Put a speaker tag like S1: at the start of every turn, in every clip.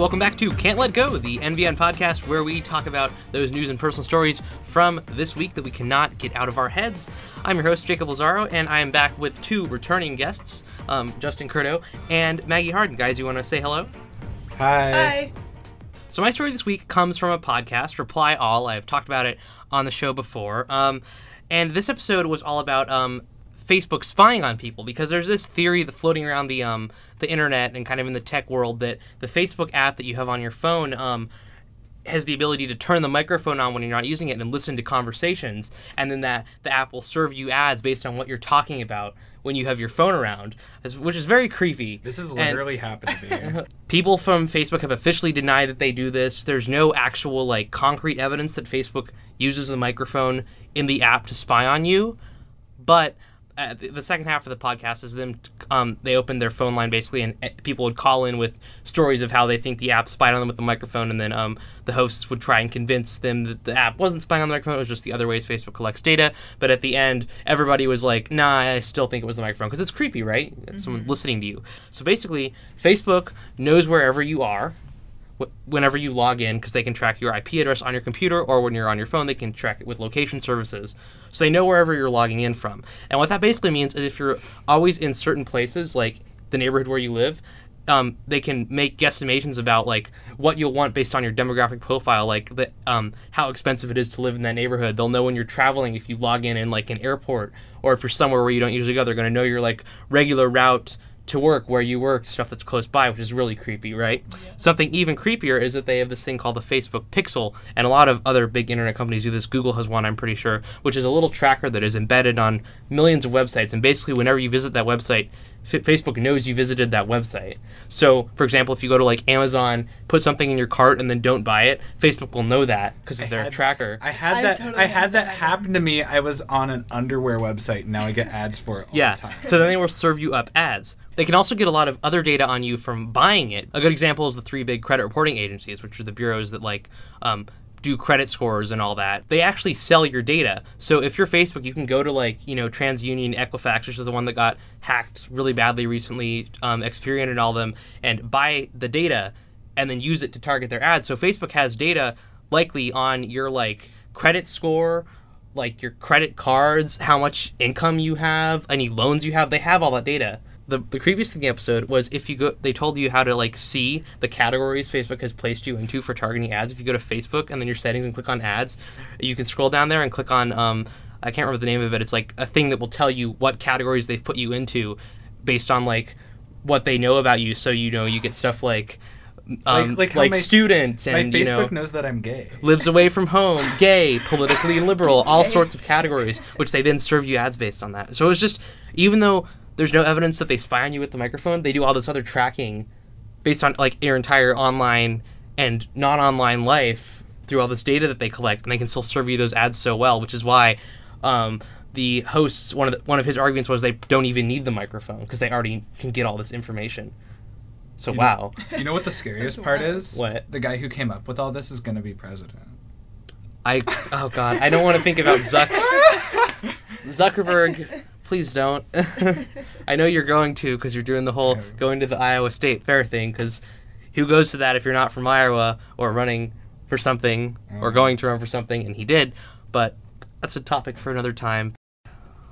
S1: welcome back to Can't Let Go, the NBN podcast where we talk about those news and personal stories from this week that we cannot get out of our heads. I'm your host, Jakob Lazzaro, and I am back with two returning guests, um, Justin Curto and Maggie Harden. Guys, you want to say hello?
S2: Hi.
S3: Hi.
S1: So my story this week comes from a podcast, Reply All. I've talked about it on the show before. Um, and this episode was all about um, Facebook spying on people because there's this theory that floating around the um, the internet and kind of in the tech world that the Facebook app that you have on your phone um, has the ability to turn the microphone on when you're not using it and listen to conversations, and then that the app will serve you ads based on what you're talking about when you have your phone around, which is very creepy.
S2: This has
S1: And-
S2: literally happened to me.
S1: people from Facebook have officially denied that they do this. There's no actual like concrete evidence that Facebook uses the microphone in the app to spy on you, but uh, the, the second half of the podcast is them. Um, they opened their phone line basically, and people would call in with stories of how they think the app spied on them with the microphone, and then um, the hosts would try and convince them that the app wasn't spying on the microphone. It was just the other ways Facebook collects data. But at the end, everybody was like, "Nah, I still think it was the microphone because it's creepy, right? It's someone listening to you." So basically, Facebook knows wherever you are whenever you log in because they can track your IP address on your computer or when you're on your phone they can track it with location services. So they know wherever you're logging in from. And what that basically means is if you're always in certain places like the neighborhood where you live um, they can make guesstimations about like what you'll want based on your demographic profile like the, um, how expensive it is to live in that neighborhood. They'll know when you're traveling if you log in in like an airport or if you're somewhere where you don't usually go they're going to know your like regular route to work where you work, stuff that's close by, which is really creepy, right? Something even creepier is that they have this thing called the Facebook Pixel, and a lot of other big internet companies do this. Google has one, I'm pretty sure, which is a little tracker that is embedded on millions of websites. And basically, whenever you visit that website, Facebook knows you visited that website. So, for example, if you go to like Amazon, put something in your cart, and then don't buy it, Facebook will know that because of their
S2: had-
S1: tracker.
S2: I had
S3: I
S2: that.
S3: totally
S2: I
S3: had
S2: had that
S3: that.
S2: happen to me. I was on an underwear website, and now I get ads for it all
S1: Yeah.
S2: the time.
S1: So then they will serve you up ads. They can also get a lot of other data on you from buying it. A good example is the three big credit reporting agencies, which are the bureaus that like um, do credit scores and all that. They actually sell your data. So if you're Facebook, you can go to like you know TransUnion, Equifax, which is the one that got hacked really badly recently, um, Experian and all them, and buy the data and then use it to target their ads. So Facebook has data likely on your like credit score, like your credit cards, how much income you have, any loans you have. They have all that data. The, the creepiest thing in the episode was if you go, they told you how to like see the categories Facebook has placed you into for targeting ads. If you go to Facebook and then your settings and click on ads, you can scroll down there and click on um, I can't remember the name of it. It's like a thing that will tell you what categories they've put you into based on like what they know about you. So you know you get stuff like um,
S2: like
S1: like,
S2: my-
S1: student
S2: My
S1: and you know
S2: Facebook knows that I'm gay.
S1: lives away from home, gay, politically liberal, all sorts of categories, which they then serve you ads based on that. So it was just, even though there's no evidence that they spy on you with the microphone, they do all this other tracking based on like your entire online and non-online life through all this data that they collect, and they can still serve you those ads so well, which is why. Um, the hosts one of the, one of his arguments was they don't even need the microphone because they already can get all this information. So
S2: You know-
S1: wow,
S2: You know what the scariest part is?
S1: What?
S2: The guy who came up with all this is going to be president.
S1: I oh god, I don't want to think about Zuck Zuckerberg. Please don't. I know you're going to because you're doing the whole going to the Iowa State Fair thing. Because who goes to that if you're not from Iowa or running for something or
S2: Mhm.
S1: going to run for something? And he did, but that's a topic for another time.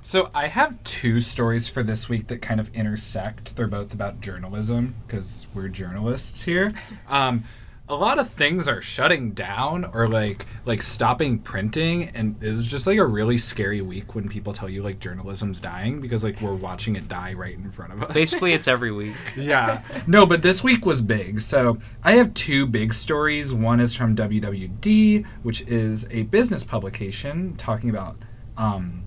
S2: So I have two stories for this week that kind of intersect. They're both about journalism because we're journalists here. Um, a lot of things are shutting down or like like stopping printing, and it was just like a really scary week when people tell you like journalism's dying because like we're watching it die right in front of us.
S1: Basically, it's every week.
S2: yeah. No, but this week was big. So I have two big stories. One is from WWD, which is a business publication talking about um,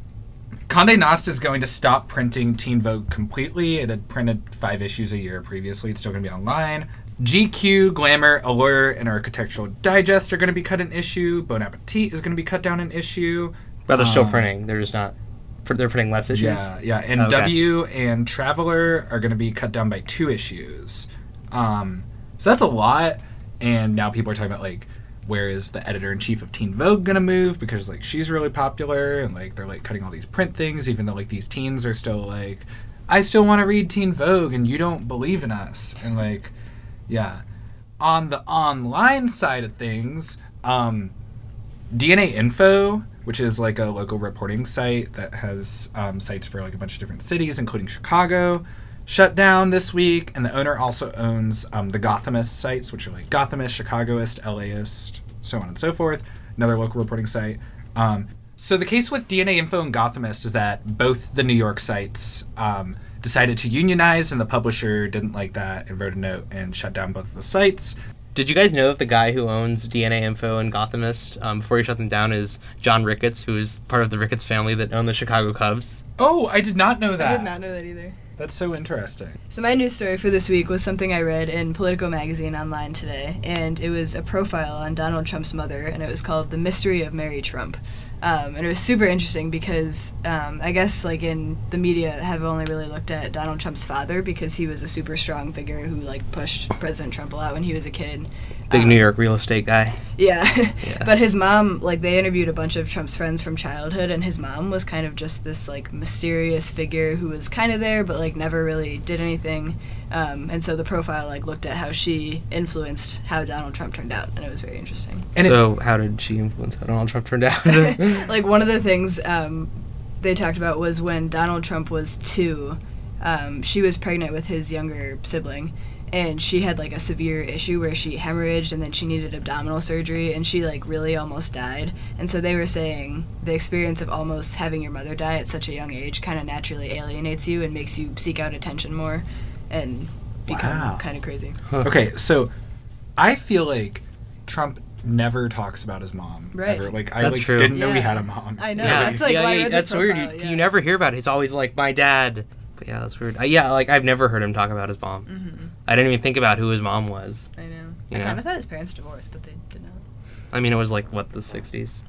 S2: Condé Nast is going to stop printing Teen Vogue completely. It had printed five issues a year previously. It's still going to be online. GQ, Glamour, Allure, and Architectural Digest are going to be cut an issue. Bon Appetit is going to be cut down an issue.
S1: But they're still
S2: Um,
S1: printing. They're just not. They're printing less issues.
S2: Yeah, yeah. And
S1: Okay.
S2: W and Traveler are going to be cut down by two issues. Um, so that's a lot. And now people are talking about like, where is the editor in chief of Teen Vogue going to move? Because like she's really popular, and like they're like cutting all these print things, even though like these teens are still like, I still want to read Teen Vogue, and you don't believe in us, and like, yeah. on the online side of things, um, DNA Info, which is like a local reporting site that has um, sites for like a bunch of different cities, including Chicago, shut down this week. And the owner also owns um, the Gothamist sites, which are like Gothamist, Chicagoist, LAist, so on and so forth. Another local reporting site. Um, so the case with DNA Info and Gothamist is that both the New York sites um, decided to unionize, and the publisher didn't like that and wrote a note and shut down both of the sites.
S1: Did you guys know that the guy who owns DNA Info and Gothamist, um, before he shut them down, is John Ricketts, who is part of the Ricketts family that own the Chicago Cubs?
S2: Oh, I did not know that.
S3: I did not know that either.
S2: That's so interesting.
S3: So my news story for this week was something I read in Politico magazine online today, and it was a profile on Donald Trump's mother, and it was called "The Mystery of Mary Trump." Um, and it was super interesting because um, I guess like in the media have only really looked at Donald Trump's father because he was a super strong figure who like pushed President Trump a lot when he was a kid.
S1: Big
S3: Um,
S1: New York real estate guy.
S3: Yeah.
S1: Yeah.
S3: but his mom, like, they interviewed a bunch of Trump's friends from childhood, and his mom was kind of just this, like, mysterious figure who was kind of there, but, like, never really did anything. Um, and so the profile, like, looked at how she influenced how Donald Trump turned out, and it was very interesting.
S2: And it-
S1: so, how did she influence how Donald Trump turned out?
S3: like, one of the things um, they talked about was when Donald Trump was two, um, she was pregnant with his younger sibling. And she had like a severe issue where she hemorrhaged and then she needed abdominal surgery and she like really almost died. And so they were saying the experience of almost having your mother die at such a young age kind of naturally alienates you and makes you seek out attention more and become
S2: Wow.
S3: kind of crazy.
S2: Okay, so I feel like Trump never talks about his mom.
S3: Right.
S2: Ever. Like I
S1: That's
S2: like,
S1: true.
S2: didn't know he had a mom.
S3: I know.
S1: yeah,
S3: that's, like,
S1: yeah,
S3: why
S1: yeah,
S3: read this
S1: that's weird.
S3: profile,
S1: You,
S3: yeah.
S1: you never hear about it. He's always like my dad. But yeah, that's weird. Uh, yeah, like I've never heard him talk about his mom.
S3: Mhm.
S1: I didn't even think about who his mom was.
S3: I know.
S1: You
S3: I kind of thought his parents divorced, but they did not.
S1: I mean, it was like what the '60s.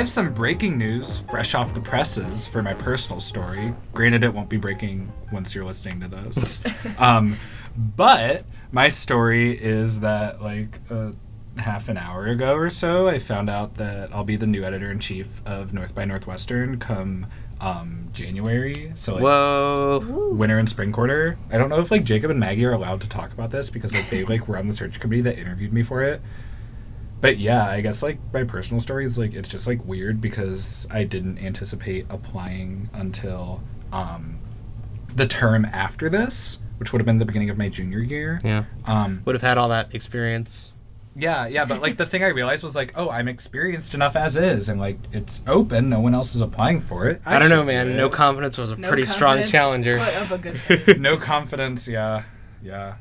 S2: Have some breaking news fresh off the presses for my personal story. Granted, it won't be breaking once you're listening to this. um, but my story is that, like, uh, half an hour ago or so, I found out that I'll be the new editor in chief of North by Northwestern come um, January. So, like,
S1: Whoa.
S2: winter and spring quarter. I don't know if like Jakob and Maggie are allowed to talk about this because like they like were on the search committee that interviewed me for it. But yeah, I guess like my personal story is like it's just like weird because I didn't anticipate applying until um the term after this, which would have been the beginning of my junior year.
S1: Yeah,
S2: Um
S1: would have had all that experience.
S2: yeah, yeah, but like the thing I realized was like, oh, I'm experienced enough as is and like it's open, no one else is applying for it.
S1: I, don't know,
S2: should do
S1: man. No confidence was a
S3: No
S1: pretty strong challenger.
S3: Put a good fight.
S2: no confidence, yeah. Yeah.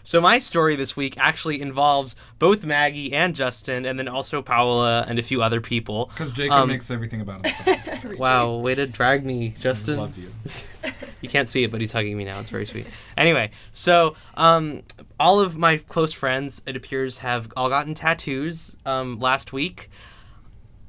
S2: And
S1: So my story this week actually involves both Maggie and Justin, and then also Paola and a few other people.
S2: Because Jakob
S1: Um,
S2: makes everything about himself.
S1: Wow, way to drag me, Justin.
S2: Love you.
S1: you can't see it, but he's hugging me now. It's very sweet. Anyway, so um, all of my close friends, it appears, have all gotten tattoos um, last week.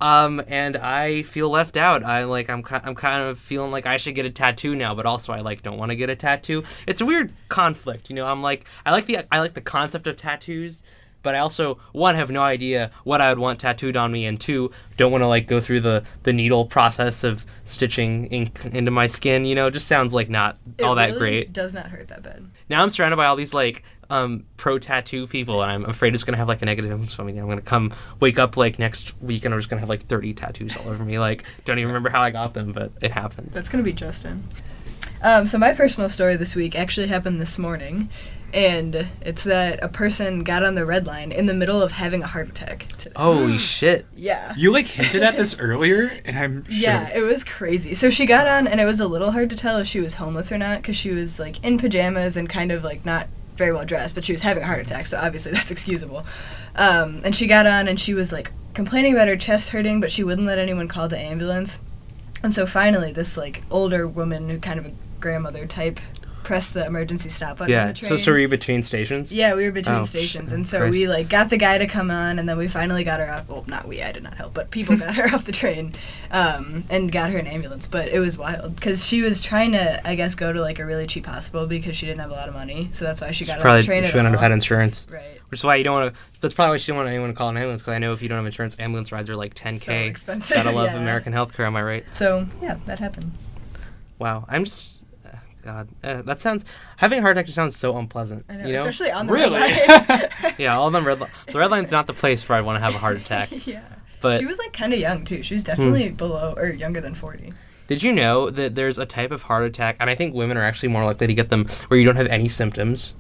S1: Um, and I feel left out. I like I'm ki- I'm kind of feeling like I should get a tattoo now, but also I like don't want to get a tattoo. It's a weird conflict, you know. I'm like I like the I like the concept of tattoos, but I also one have no idea what I would want tattooed on me, and two don't want to like go through the the needle process of stitching ink into my skin. You know, it just sounds like not
S3: It
S1: all that
S3: really
S1: great.
S3: Does not hurt that bad.
S1: Now I'm surrounded by all these like um, pro tattoo people, and I'm afraid it's gonna have like a negative influence on me. I'm gonna come wake up like next week, and I'm just gonna have like 30 tattoos all over me. Like, don't even remember how I got them, but it happened.
S3: That's gonna be Justin. Um, so my personal story this week actually happened this morning, and it's that a person got on the red line in the middle of having a heart attack. Today.
S1: Holy shit!
S3: Yeah.
S2: You like hinted at this earlier, and I'm sure.
S3: Yeah, it was crazy. So she got on, and it was a little hard to tell if she was homeless or not because she was like in pajamas and kind of like not very well dressed, but she was having a heart attack, so obviously that's excusable. Um, and she got on, and she was like complaining about her chest hurting, but she wouldn't let anyone call the ambulance. And so finally, this like older woman, kind of a grandmother type press the emergency stop button on
S1: Yeah.
S3: the train.
S1: So, so were you between stations?
S3: Yeah, we were between
S1: Oh,
S3: stations, and so
S1: Christ.
S3: we like got the guy to come on, and then we finally got her off. Well, not we, I did not help, but people got her off the train, um, and got her an ambulance. But it was wild because she was trying to, I guess, go to like a really cheap hospital because she didn't have a lot of money, so that's why she got
S1: Probably
S3: on the train.
S1: she wouldn't have had insurance.
S3: Right.
S1: Which is why you don't want to. That's probably why she didn't want anyone to call an ambulance. Because I know if you don't have insurance, ambulance rides are like 10k.
S3: So expensive.
S1: Gotta love
S3: yeah.
S1: American healthcare. Am I right?
S3: So yeah, that happened.
S1: Wow. I'm just. God, uh, that sounds. Having a heart attack just sounds so unpleasant.
S3: I know,
S1: you know?
S3: especially on the
S2: Really?
S3: red line.
S1: yeah, all them red. Li- the red line's not the place where I want to have a heart attack.
S3: yeah.
S1: But Hmm.
S3: she was like kind of young too. She was definitely below or younger than forty.
S1: did you know that there's a type of heart attack, and I think women are actually more likely to get them where you don't have any symptoms.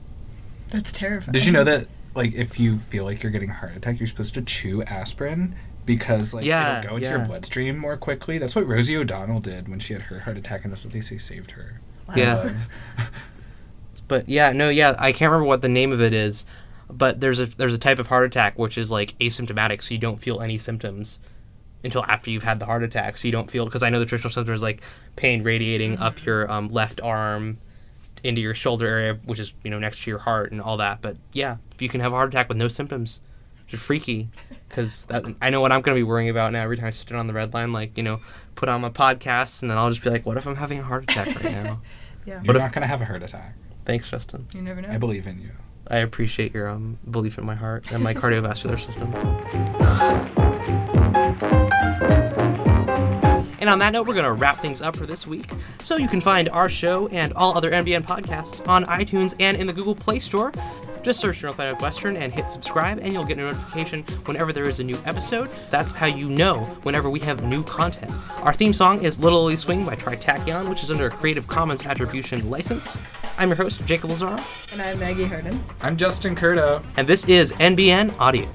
S3: That's terrifying.
S2: Did you know that like if you feel like you're getting a heart attack, you're supposed to chew aspirin because like
S1: Yeah,
S2: it'll go into your bloodstream more quickly. That's what Rosie O'Donnell did when she had her heart attack, and that's what they say saved her.
S1: Yeah. But yeah, no, yeah, I can't remember what the name of it is, but there's a there's a type of heart attack which is like asymptomatic, so you don't feel any symptoms until after you've had the heart attack. So you don't feel because I know the traditional symptoms like pain radiating up your um, left arm into your shoulder area, which is you know next to your heart and all that. But yeah, you can have a heart attack with no symptoms. It's freaky because I know what I'm going to be worrying about now every time I sit on the red line. Like you know, put on my podcast and then I'll just be like, what if I'm having a heart attack right now?
S3: Yeah.
S2: You're
S1: if-
S2: not gonna have a heart attack.
S1: Thanks, Justin.
S3: You never know.
S2: I believe in you.
S1: I appreciate your um, belief in my heart and my cardiovascular system. And on that note, we're going to wrap things up for this week. So you can find our show and all other NBN podcasts on iTunes and in the Google Play Store. Just search North by Northwestern and hit subscribe, and you'll get a notification whenever there is a new episode. That's how you know whenever we have new content. Our theme song is Little Lily Swing by Tritachyon, which is under a Creative Commons Attribution license. I'm your host, Jakob Lazzaro,
S3: and I'm Maggie Harden.
S2: I'm Justin Curto.
S1: and this is NBN Audio.